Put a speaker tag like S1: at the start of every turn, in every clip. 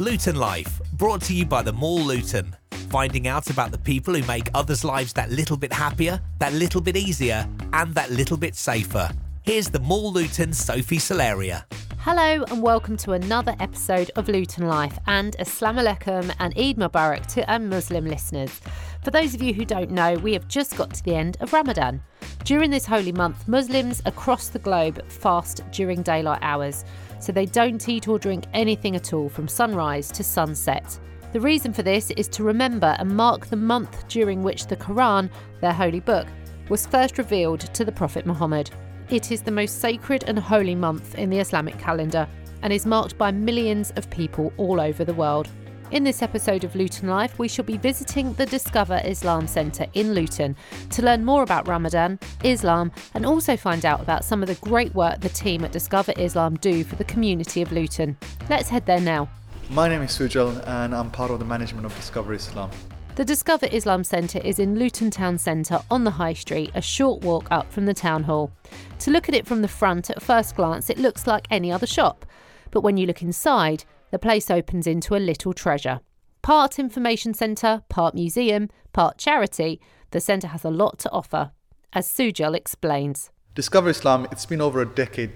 S1: Luton Life, brought to you by the Mall Luton. Finding out about the people who make others' lives that little bit happier, that little bit easier, and that little bit safer. Here's the Mall Luton Sophie Solaria.
S2: Hello and welcome to another episode of Luton Life and Assalamu alaikum and Eid Mubarak to our Muslim listeners. For those of you who don't know, we have just got to the end of Ramadan. During this holy month, Muslims across the globe fast during daylight hours, so they don't eat or drink anything at all from sunrise to sunset. The reason for this is to remember and mark the month during which the Quran, their holy book, was first revealed to the Prophet Muhammad. It is the most sacred and holy month in the Islamic calendar and is marked by millions of people all over the world. In this episode of Luton Life, we shall be visiting the Discover Islam Centre in Luton to learn more about Ramadan, Islam, and also find out about some of the great work the team at Discover Islam do for the community of Luton. Let's head there now.
S3: My name is Sujal and I'm part of the management of Discover Islam.
S2: The Discover Islam Centre is in Luton Town Centre on the High Street, a short walk up from the Town Hall. To look at it from the front at first glance, it looks like any other shop. But when you look inside, the place opens into a little treasure. Part information centre, part museum, part charity, the centre has a lot to offer, as Sujal explains.
S3: Discover Islam, it's been over a decade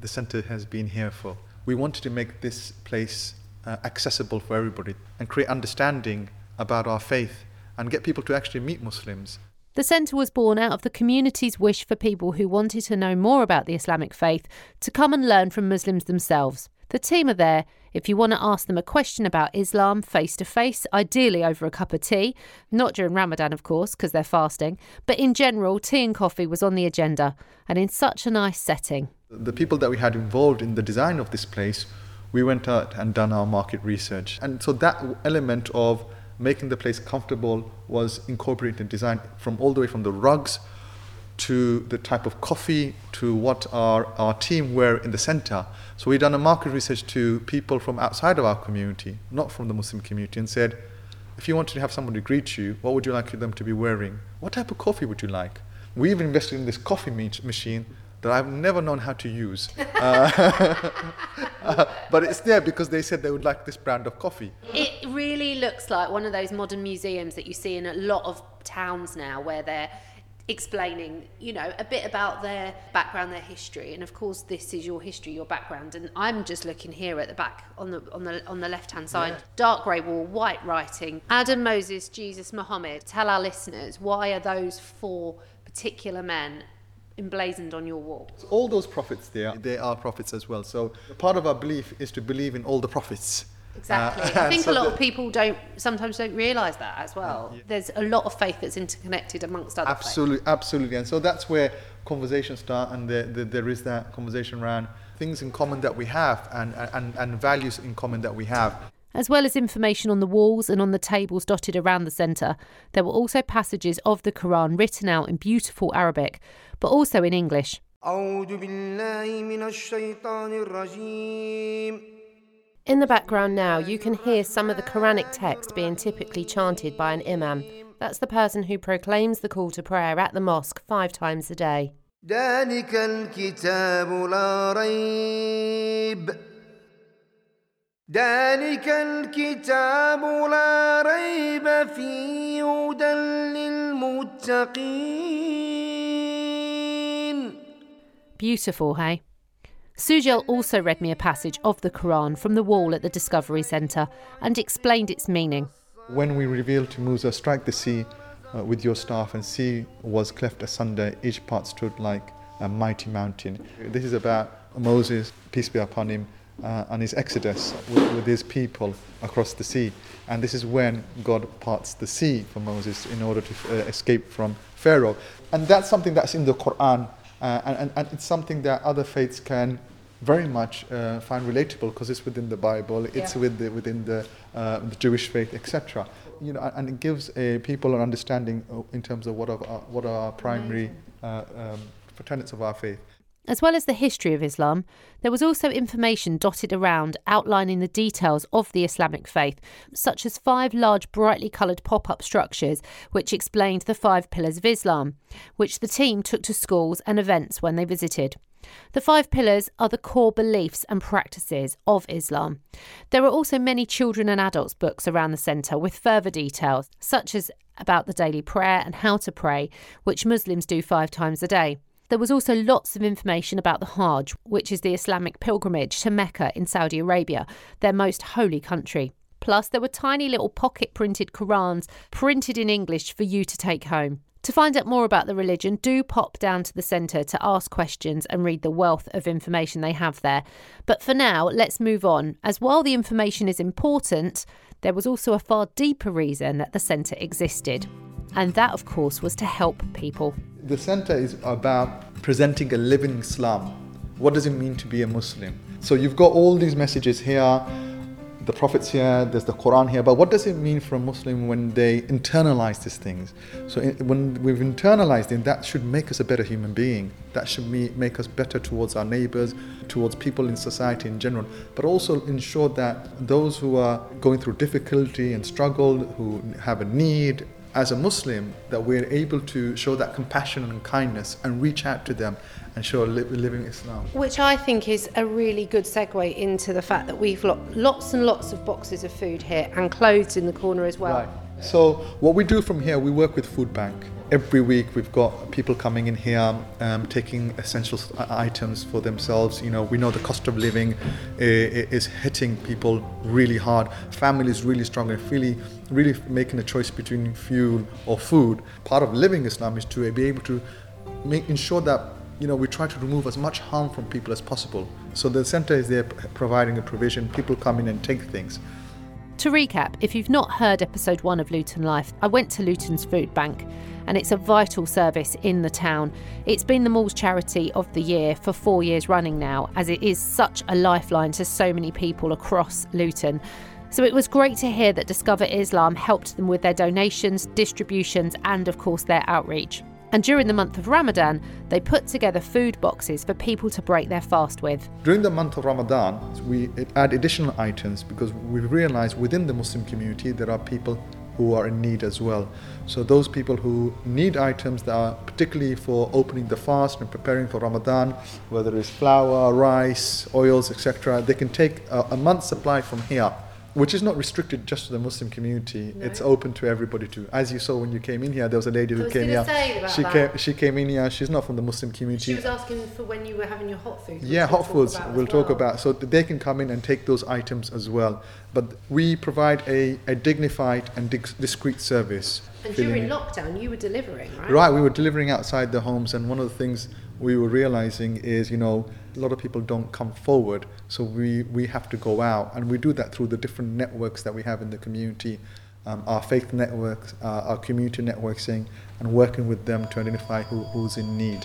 S3: the centre has been here for. We wanted to make this place uh, accessible for everybody and create understanding about our faith and get people to actually meet Muslims.
S2: The centre was born out of the community's wish for people who wanted to know more about the Islamic faith to come and learn from Muslims themselves. The team are there if you want to ask them a question about Islam face to face, ideally over a cup of tea, not during Ramadan, of course, because they're fasting, but in general, tea and coffee was on the agenda and in such a nice setting.
S3: The people that we had involved in the design of this place, we went out and done our market research. And so that element of making the place comfortable was incorporated in design from all the way from the rugs to the type of coffee to what our, our team wear in the center. So we done a market research to people from outside of our community, not from the Muslim community, and said, if you wanted to have someone to greet you, what would you like them to be wearing? What type of coffee would you like? We even invested in this coffee machine that I've never known how to use. Uh, uh, but it's there because they said they would like this brand of coffee.
S2: It really looks like one of those modern museums that you see in a lot of towns now where they're explaining, you know, a bit about their background, their history, and of course, this is your history, your background. And I'm just looking here at the back on the on the on the left hand side, yeah. dark grey wall, white writing, Adam, Moses, Jesus, Muhammad. Tell our listeners why are those four particular men emblazoned on your wall?
S3: So all those prophets there, they are prophets as well. So part of our belief is to believe in all the prophets.
S2: Exactly. Uh, I think so a lot of people don't sometimes don't realise that as well. Yeah. There's a lot of faith that's interconnected amongst other.
S3: Absolutely, faith. absolutely, and so that's where conversations start, and the, the, there is that conversation around things in common that we have, and, and and values in common that we have.
S2: As well as information on the walls and on the tables dotted around the centre, there were also passages of the Quran written out in beautiful Arabic, but also in English. In the background now, you can hear some of the Quranic text being typically chanted by an imam. That's the person who proclaims the call to prayer at the mosque five times a day. ذلك الكتاب لا ريب ذلك الكتاب لا ريب فيه هدى للمتقين Beautiful, hey? Sujal also read me a passage of the Quran from the wall at the Discovery Centre and explained its meaning.
S3: When we revealed to Musa, strike the sea uh, with your staff, and sea was cleft asunder, each part stood like a mighty mountain. This is about Moses, peace be upon him, uh, and his exodus with, with, his people across the sea. And this is when God parts the sea for Moses in order to uh, escape from Pharaoh. And that's something that's in the Quran uh, and, and, it's something that other faiths can very much uh, find relatable because it's within the Bible, it's yeah. with the, within the, uh, the Jewish faith, etc. You know, and it gives people an understanding in terms of what are our, what are our primary um, tenets of our faith.
S2: As well as the history of Islam, there was also information dotted around outlining the details of the Islamic faith, such as five large brightly coloured pop up structures which explained the five pillars of Islam, which the team took to schools and events when they visited. The five pillars are the core beliefs and practices of Islam. There are also many children and adults books around the centre with further details, such as about the daily prayer and how to pray, which Muslims do five times a day. There was also lots of information about the Hajj, which is the Islamic pilgrimage to Mecca in Saudi Arabia, their most holy country. Plus, there were tiny little pocket printed Qurans printed in English for you to take home. To find out more about the religion, do pop down to the centre to ask questions and read the wealth of information they have there. But for now, let's move on, as while the information is important, there was also a far deeper reason that the centre existed. And that, of course, was to help people.
S3: The centre is about presenting a living Islam. What does it mean to be a Muslim? So you've got all these messages here the prophets here, there's the Quran here, but what does it mean for a Muslim when they internalize these things? So when we've internalized them, that should make us a better human being. That should make us better towards our neighbors, towards people in society in general, but also ensure that those who are going through difficulty and struggle, who have a need, as a Muslim, that we're able to show that compassion and kindness and reach out to them and show a li- living Islam.
S2: Which I think is a really good segue into the fact that we've got lots and lots of boxes of food here and clothes in the corner as well.
S3: Right. So what we do from here, we work with Food Bank. Every week we've got people coming in here um, taking essential items for themselves. You know, we know the cost of living is hitting people really hard. Families really struggling, really, really making a choice between fuel or food. Part of living Islam is to be able to make ensure that you know, we try to remove as much harm from people as possible. So the center is there providing a provision. People come in and take things.
S2: To recap, if you've not heard episode one of Luton Life, I went to Luton's Food Bank and it's a vital service in the town. It's been the mall's charity of the year for four years running now, as it is such a lifeline to so many people across Luton. So it was great to hear that Discover Islam helped them with their donations, distributions, and of course their outreach. And during the month of Ramadan, they put together food boxes for people to break their fast with.
S3: During the month of Ramadan, we add additional items because we realize within the Muslim community there are people who are in need as well. So those people who need items that are particularly for opening the fast and preparing for Ramadan, whether it's flour, rice, oils, etc., they can take a, month's supply from here which is not restricted just to the Muslim community. No. It's open to everybody too. As you saw when you came in here, there was a lady who came here. she
S2: that.
S3: came. She came in here. She's not from the Muslim community.
S2: She was asking for when you were having your hot foods.
S3: Yeah, hot foods. We'll talk well. about. So they can come in and take those items as well. But we provide a, a dignified and discreet service.
S2: And during lockdown, you were delivering, right?
S3: Right, we were delivering outside the homes, and one of the things we were realizing is, you know, a lot of people don't come forward, so we, we have to go out, and we do that through the different networks that we have in the community, um, our faith networks, uh, our community networking, and working with them to identify who, who's in need.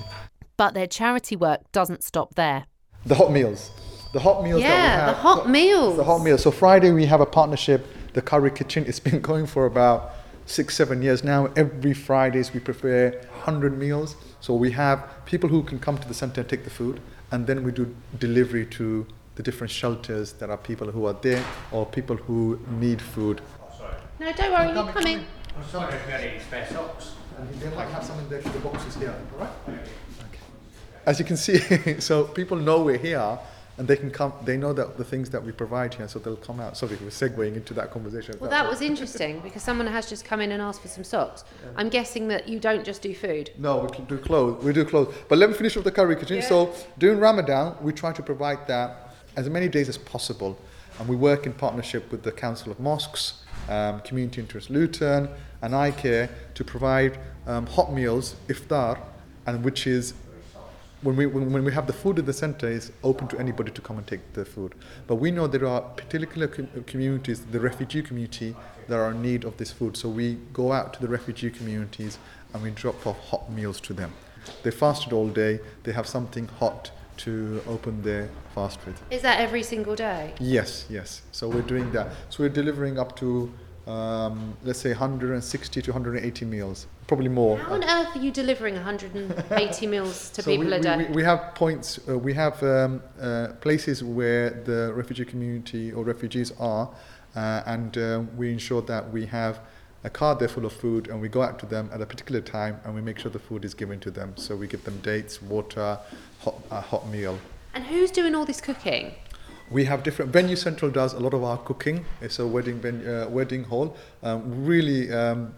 S2: But their charity work doesn't stop there.
S3: The hot meals. The hot meals
S2: yeah,
S3: that we
S2: have. the hot meals.
S3: The hot meals. So Friday we have a partnership, the Curry Kitchen. It's been going for about six, seven years now. Every Fridays we prepare 100 meals. So we have people who can come to the center and take the food, and then we do delivery to the different shelters that are people who are there or people who need food.
S2: No, don't worry, you're coming.
S4: I'm sorry if you had any spare socks.
S3: And they might have some in the, the boxes here, all right? Okay. As you can see, so people know we're here and they can come. They know that the things that we provide here, so they'll come out. Sorry, we're segueing into that conversation.
S2: Well, that was interesting because someone has just come in and asked for some socks. Yeah. I'm guessing that you don't just do food.
S3: No, we do clothes. We do clothes. But let me finish with the curry kitchen. Yeah. So during Ramadan, we try to provide that as many days as possible, and we work in partnership with the Council of Mosques, um, Community Interest Luton, and iCare to provide um, hot meals, iftar, and which is when we, when, when we have the food at the center, it's open to anybody to come and take the food. But we know there are particular com- communities, the refugee community, that are in need of this food. So we go out to the refugee communities and we drop off hot meals to them. They fasted all day, they have something hot to open their fast with.
S2: Is that every single day?
S3: Yes, yes. So we're doing that. So we're delivering up to um, let's say 160 to 180 meals, probably more.
S2: How on earth are you delivering 180 meals to so people
S3: we,
S2: a day?
S3: We, we have points, uh, we have um, uh, places where the refugee community or refugees are, uh, and uh, we ensure that we have a card there full of food, and we go out to them at a particular time, and we make sure the food is given to them. So we give them dates, water, hot, a hot meal.
S2: And who's doing all this cooking?
S3: We have different. Venue Central does a lot of our cooking. It's a wedding ven- uh, wedding hall. Um, really um,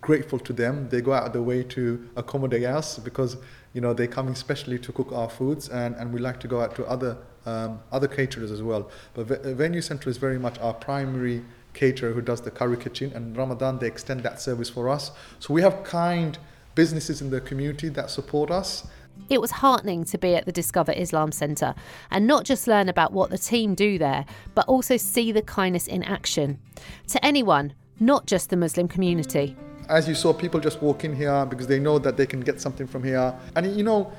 S3: grateful to them. They go out of their way to accommodate us because you know they're coming specially to cook our foods, and, and we like to go out to other um, other caterers as well. But Ve- Venue Central is very much our primary caterer who does the curry kitchen, and Ramadan they extend that service for us. So we have kind businesses in the community that support us.
S2: It was heartening to be at the Discover Islam Centre and not just learn about what the team do there, but also see the kindness in action. To anyone, not just the Muslim community.
S3: As you saw, people just walk in here because they know that they can get something from here. And you know,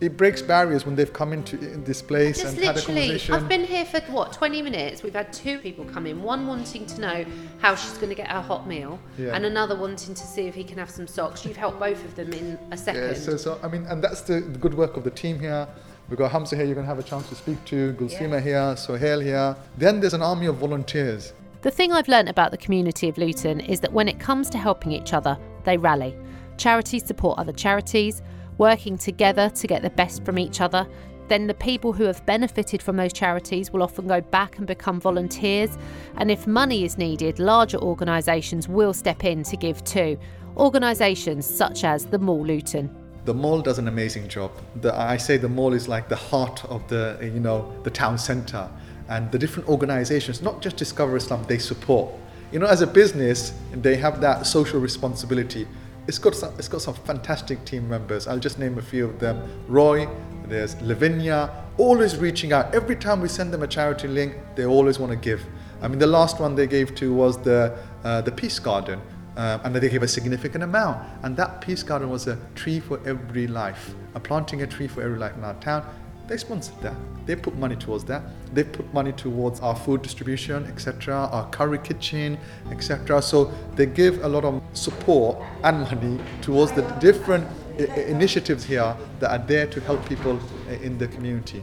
S3: it breaks barriers when they've come into this place
S2: Just
S3: and had a conversation.
S2: I've been here for what, 20 minutes? We've had two people come in, one wanting to know how she's going to get her hot meal,
S3: Yeah.
S2: and another wanting to see if he can have some socks. You've helped both of them in a second.
S3: yeah, so, so I mean, and that's the, good work of the team here. We've got Hamza here, you're going to have a chance to speak to, Gulsima here, Sohail here. Then there's an army of volunteers.
S2: The thing I've learnt about the community of Luton is that when it comes to helping each other, they rally. Charities support other charities, working together to get the best from each other. Then the people who have benefited from those charities will often go back and become volunteers. And if money is needed, larger organisations will step in to give too. Organisations such as the Mall Luton.
S3: The mall does an amazing job. The, I say the mall is like the heart of the, you know, the town centre. And the different organizations, not just Discover Islam, they support. You know, as a business, they have that social responsibility. It's got some, it's got some fantastic team members. I'll just name a few of them. Roy, there's Lavinia, always reaching out. Every time we send them a charity link, they always want to give. I mean, the last one they gave to was the uh, the Peace Garden, um, and they gave a significant amount. And that Peace Garden was a tree for every life, a planting a tree for every life in our town. They sponsored that. They put money towards that. They put money towards our food distribution, etc., our curry kitchen, etc. So they give a lot of support and money towards the different initiatives here that are there to help people in the community.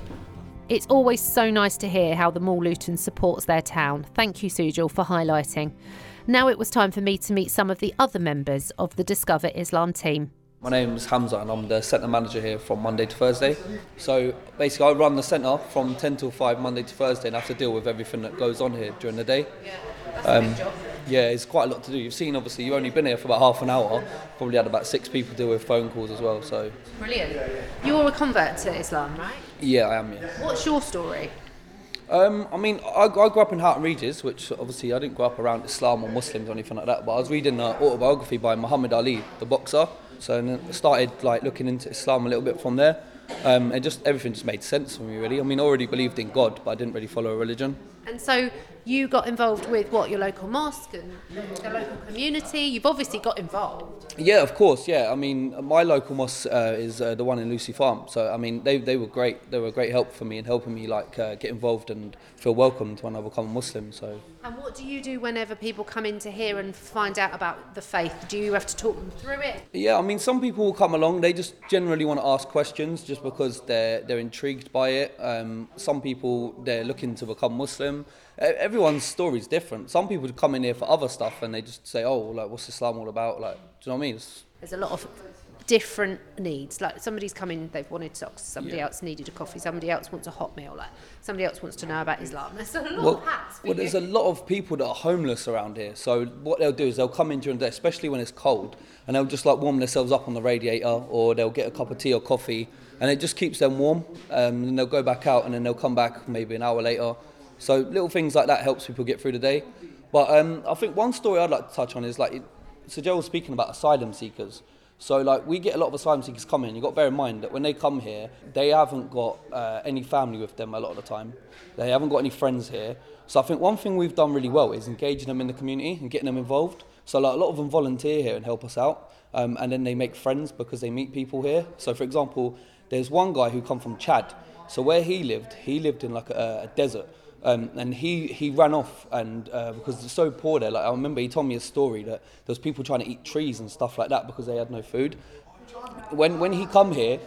S2: It's always so nice to hear how the Mall Luton supports their town. Thank you, Sujal, for highlighting. Now it was time for me to meet some of the other members of the Discover Islam team.
S5: My name's Hamza and I'm the centre manager here from Monday to Thursday. So basically, I run the centre from 10 till 5 Monday to Thursday and I have to deal with everything that goes on here during the day. Um, yeah, it's quite a lot to do. You've seen, obviously, you've only been here for about half an hour. Probably had about six people deal with phone calls as well. So
S2: Brilliant. You're a convert to Islam, right?
S5: yeah, I am. Yeah.
S2: What's your story?
S5: Um, I mean, I, I grew up in Houghton Regis, which obviously I didn't grow up around Islam or Muslims or anything like that. But I was reading an autobiography by Muhammad Ali, the boxer. So I started like looking into Islam a little bit from there. Um, and just everything just made sense for me really. I mean, I already believed in God, but I didn't really follow a religion.
S2: And so you got involved with what your local mosque and the local community. You've obviously got involved.
S5: Yeah, of course. Yeah, I mean, my local mosque uh, is uh, the one in Lewsey Farm. So I mean, they, they were great. They were a great help for me in helping me like uh, get involved and feel welcomed when I become a Muslim. So
S2: And what do you do whenever people come into here and find out about the faith? Do you have to talk them through it?
S5: Yeah, I mean, some people will come along. They just generally want to ask questions just because they're they're intrigued by it. Um, some people they're looking to become Muslim. Everyone's story is different. Some people come in here for other stuff and they just say, "Oh, like what's Islam all about?" Like, do you know what I mean? It's,
S2: There's a lot of different needs. Like somebody's come in, they've wanted socks. Somebody
S5: Yeah.
S2: else needed a coffee. Somebody else wants a hot meal. Like somebody else wants to know about Islam. There's a lot
S5: well,
S2: of hats.
S5: well, there's
S2: you.
S5: a lot of people that are homeless around here. So what they'll do is they'll come in during the day, especially when it's cold, and they'll just like warm themselves up on the radiator, or they'll get a cup of tea or coffee, and it just keeps them warm. Um, and they'll go back out, and then they'll come back maybe an hour later. So little things like that helps people get through the day. But um, I think one story I'd like to touch on is like, so Joe was speaking about asylum seekers. So like we get a lot of asylum seekers coming. in. You've got to bear in mind that when they come here, they haven't got uh, any family with them a lot of the time. They haven't got any friends here. So I think one thing we've done really well is engaging them in the community and getting them involved. So like a lot of them volunteer here and help us out, um, and then they make friends because they meet people here. So for example, there's one guy who come from Chad. So where he lived, he lived in like a, a desert. Um, and he, he ran off and uh, because it's so poor there like I remember he told me a story that there was people trying to eat trees and stuff like that because they had no food when when he come here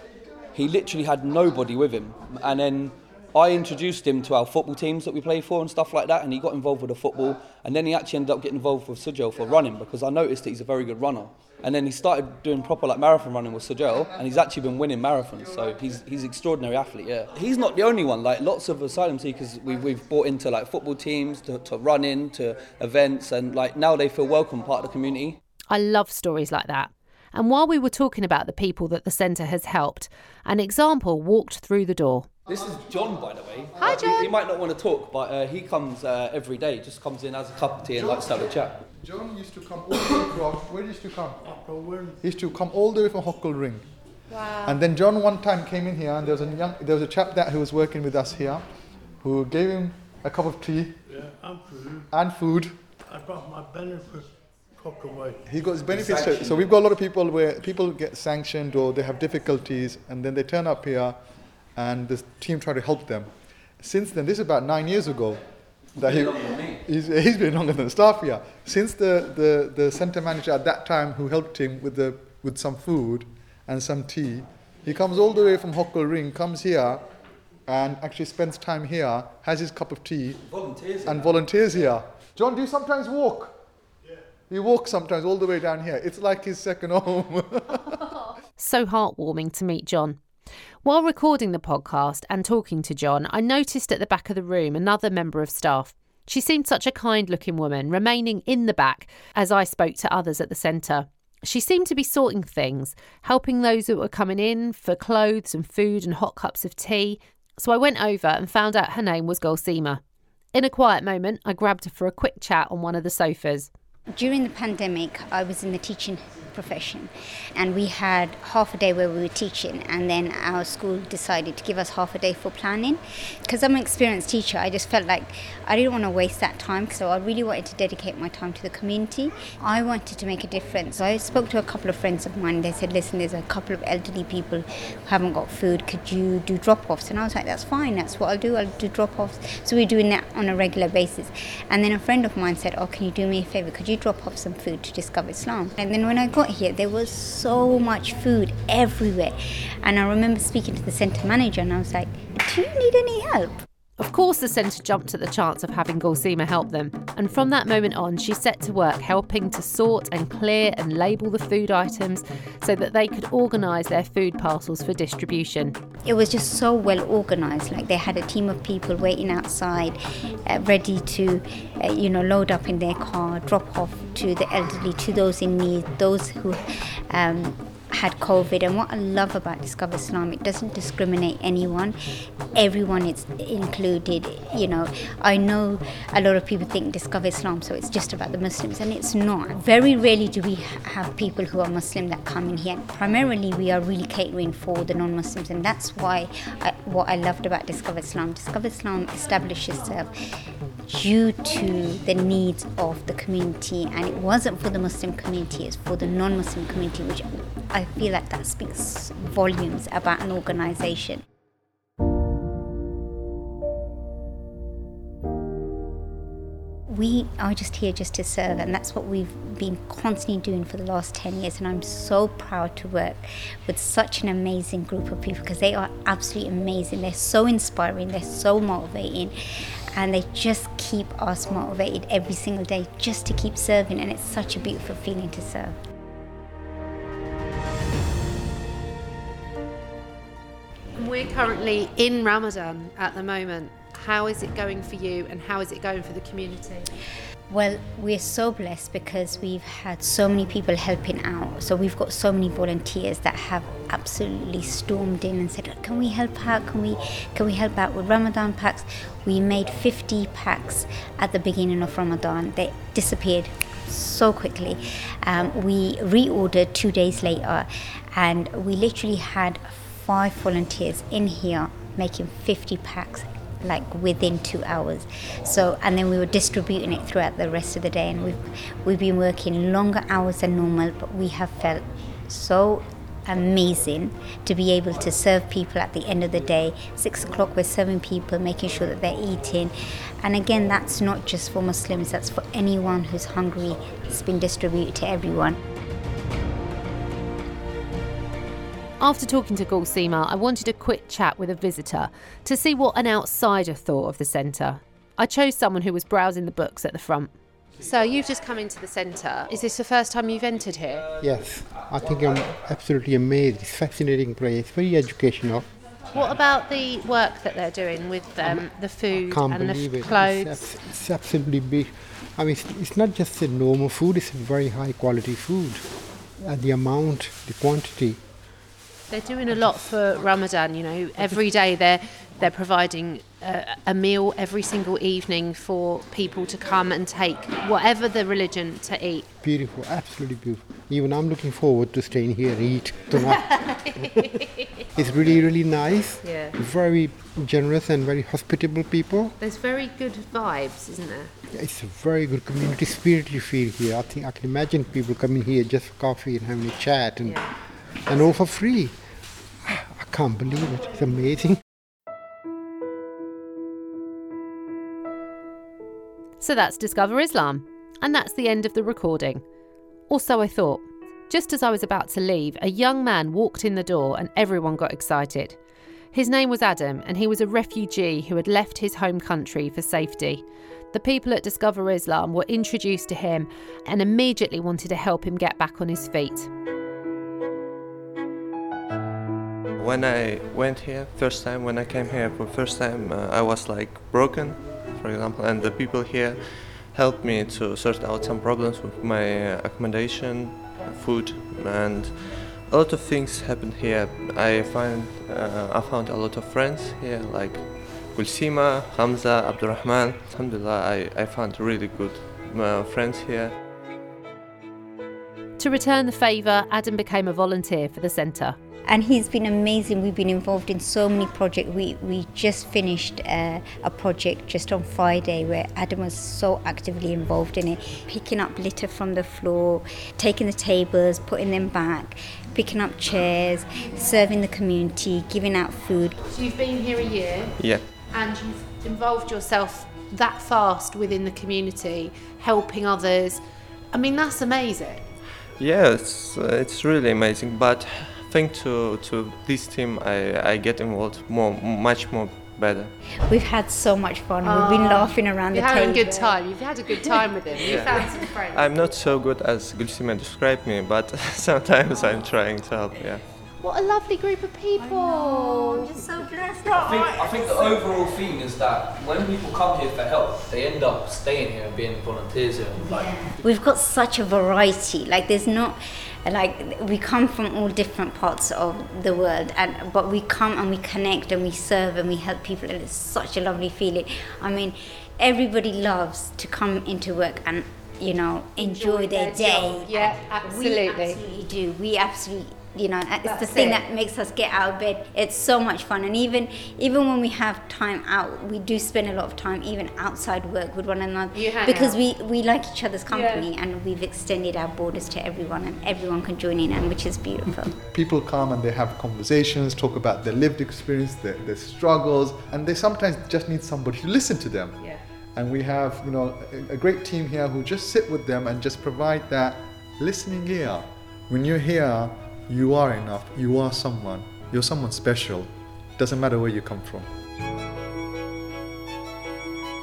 S5: he literally had nobody with him and then I introduced him to our football teams that we play for and stuff like that, and he got involved with the football. And then he actually ended up getting involved with Sujal for running because I noticed that he's a very good runner. And then he started doing proper like marathon running with Sujal, and he's actually been winning marathons. So he's he's an extraordinary athlete. Yeah, he's not the only one. Like lots of asylum seekers, we've we've brought into like football teams to, to running to events, and like now they feel welcome, part of the community.
S2: I love stories like that. And while we were talking about the people that the centre has helped, an example walked through the door.
S5: This is John, by the way.
S2: Hi,
S5: Like, he-
S2: John.
S5: He, might not want to talk, but uh, he comes uh, every day. Just comes in, has a cup of tea, and likes to have a chat.
S3: John used to come all the way from, where used to come? He used to come all the way from Hockwell Ring. Wow. And then John one time came in here and there was a young, there was a chap that who was working with us here who gave him a cup of tea
S6: Yeah, I'm food.
S3: and food.
S6: I got my benefit took away.
S3: He got his benefits. So, so we've got a lot of people where people get sanctioned or they have difficulties and then they turn up here and this team tried to help them. Since then, this is about nine years ago. That he, he's, he's been longer than staff here. Since the, the, the centre manager at that time who helped him with, the, with some food and some tea, he comes all the way from Hockwell Ring, comes here and actually spends time here, has his cup of tea
S5: Volunteers.
S3: and volunteers here. John, do you sometimes walk? Yeah. He walks sometimes all the way down here. It's like his second home.
S2: So heartwarming to meet John. While recording the podcast and talking to John, I noticed at the back of the room another member of staff. She seemed such a kind looking woman, remaining in the back as I spoke to others at the centre. She seemed to be sorting things, helping those that were coming in for clothes and food and hot cups of tea. So I went over and found out her name was Gulsima. In a quiet moment, I grabbed her for a quick chat on one of the sofas.
S7: During the pandemic, I was in the teaching profession, and we had half a day where we were teaching, and then our school decided to give us half a day for planning. Because I'm an experienced teacher, I just felt like I didn't want to waste that time, so I really wanted to dedicate my time to the community. I wanted to make a difference. I spoke to a couple of friends of mine. They said, "Listen, there's a couple of elderly people who haven't got food. Could you do drop-offs?" And I was like, "That's fine. That's what I'll do. I'll do drop-offs." So we're doing that on a regular basis. And then a friend of mine said, "Oh, can you do me a favor? Could you drop off some food to Discover Islam?" And then when I got here, there was so much food everywhere. And I remember speaking to the centre manager, and I was like, "Do you need any help?"
S2: Of course, the centre jumped at the chance of having Gulsima help them, and from that moment on, she set to work helping to sort and clear and label the food items so that they could organise their food parcels for distribution.
S7: It was just so well organised. Like they had a team of people waiting outside, uh, ready to, uh, you know, load up in their car, drop off to the elderly, to those in need, those who. Um, had COVID, and what I love about Discover Islam, it doesn't discriminate anyone. Everyone is included. You know, I know a lot of people think Discover Islam, so it's just about the Muslims, and it's not. Very rarely do we have people who are Muslim that come in here. Primarily, we are really catering for the non-Muslims, and that's why I, what I loved about Discover Islam. Discover Islam established itself due to the needs of the community, and it wasn't for the Muslim community; it's for the non-Muslim community, which I feel like that speaks volumes about an organization. We are just here just to serve, and that's what we've been constantly doing for the last 10 years. And I'm so proud to work with such an amazing group of people because they are absolutely amazing. They're so inspiring, they're so motivating, and they just keep us motivated every single day just to keep serving. And it's such a beautiful feeling to serve.
S2: We're currently in Ramadan at the moment. How is it going for you, and how is it going for the community?
S7: Well, we're so blessed because we've had so many people helping out. So we've got so many volunteers that have absolutely stormed in and said, "Can we help out? Can we can we help out with Ramadan packs?" We made 50 packs at the beginning of Ramadan. They disappeared so quickly. Um, we reordered two days later, and we literally had five volunteers in here making 50 packs like within two hours. So and then we were distributing it throughout the rest of the day and we've we've been working longer hours than normal but we have felt so amazing to be able to serve people at the end of the day. Six o'clock we're serving people, making sure that they're eating. And again that's not just for Muslims, that's for anyone who's hungry. It's been distributed to everyone.
S2: After talking to Gulsima, I wanted a quick chat with a visitor to see what an outsider thought of the centre. I chose someone who was browsing the books at the front. So you've just come into the centre. Is this the first time you've entered here?
S8: Yes, I think I'm absolutely amazed. It's a fascinating place, very educational.
S2: What about the work that they're doing with um, the food
S8: Can't
S2: and the
S8: believe
S2: f-
S8: it.
S2: clothes?
S8: It's, it's absolutely big. I mean, it's, it's not just the normal food, it's very high quality food. And the amount, the quantity.
S2: They're doing a lot for Ramadan. You know, every day they're they're providing a, a meal every single evening for people to come and take whatever the religion to eat.
S8: Beautiful, absolutely beautiful. Even I'm looking forward to staying here and eat tonight. it's really, really nice.
S2: Yeah.
S8: Very generous and very hospitable people.
S2: There's very good vibes, isn't there?
S8: It's a very good community spirit you feel here. I think I can imagine people coming here just for coffee and having a chat and,
S2: Yeah.
S8: And all for free. I can't believe it. It's amazing.
S2: So that's Discover Islam. And that's the end of the recording. Or so I thought. Just as I was about to leave, a young man walked in the door and everyone got excited. His name was Adam, and he was a refugee who had left his home country for safety. The people at Discover Islam were introduced to him and immediately wanted to help him get back on his feet.
S9: When I went here first time, when I came here for first time, uh, I was like broken, for example, and the people here helped me to sort out some problems with my uh, accommodation, food, and a lot of things happened here. I find uh, I found a lot of friends here, like Gulsima, Hamza, Abdurrahman. Alhamdulillah, I, I found really good uh, friends here.
S2: To return the favour, Adam became a volunteer for the centre.
S7: and he's been amazing. We've been involved in so many projects. We we just finished uh, a project just on Friday where Adam was so actively involved in it, picking up litter from the floor, taking the tables, putting them back, picking up chairs, serving the community, giving out food.
S2: So you've been here a year
S9: Yeah.
S2: and you've involved yourself that fast within the community, helping others. I mean, that's amazing.
S9: Yeah, it's, uh, it's really amazing. But thanks to, to this team, I, I get involved more, much more better.
S7: We've had so much fun. We've been laughing around
S2: You're
S7: the
S2: having
S7: table.
S2: a good time. You've had a good time with him. You
S9: Yeah.
S2: found some friends.
S9: I'm not so good as Gulsima described me, but sometimes I'm trying to help. Yeah.
S2: What a lovely group of people.
S7: I'm just so blessed.
S5: I think, I think the overall theme is that when people come here for help, they end up staying here and being volunteers here. Like,
S7: We've got such a variety. Like there's not like we come from all different parts of the world and but we come and we connect and we serve and we help people and it's such a lovely feeling. I mean, everybody loves to come into work and you know enjoy, their, day.
S2: Yeah,
S7: We
S2: absolutely.
S7: absolutely do. We absolutely you know it's the thing
S2: it.
S7: that makes us get out of bed it's so much fun and even even when we have time out we do spend a lot of time even outside work with one another
S2: You
S7: because
S2: out.
S7: we we like each other's company and we've extended our borders to everyone and everyone can join in and which is beautiful
S3: People come and they have conversations, talk about their lived experience, their, their struggles, and they sometimes just need somebody to listen to them.
S2: Yeah.
S3: And we have, you know, a, a great team here who just sit with them and just provide that listening ear. When you're here, you are enough. You are someone. You're someone special. Doesn't matter where you come from.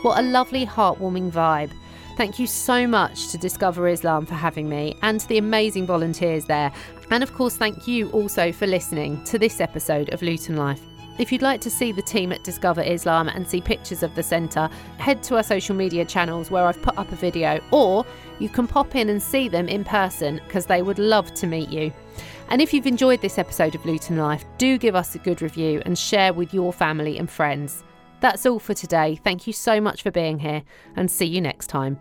S2: What a lovely, heartwarming vibe. Thank you so much to Discover Islam for having me and to the amazing volunteers there. And of course, thank you also for listening to this episode of Luton Life. If you'd like to see the team at Discover Islam and see pictures of the centre, head to our social media channels where I've put up a video, or you can pop in and see them in person because they would love to meet you. And if you've enjoyed this episode of Luton Life, do give us a good review and share with your family and friends. That's all for today. Thank you so much for being here and see you next time.